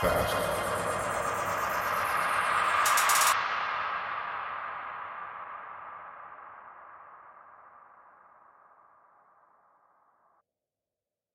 fast.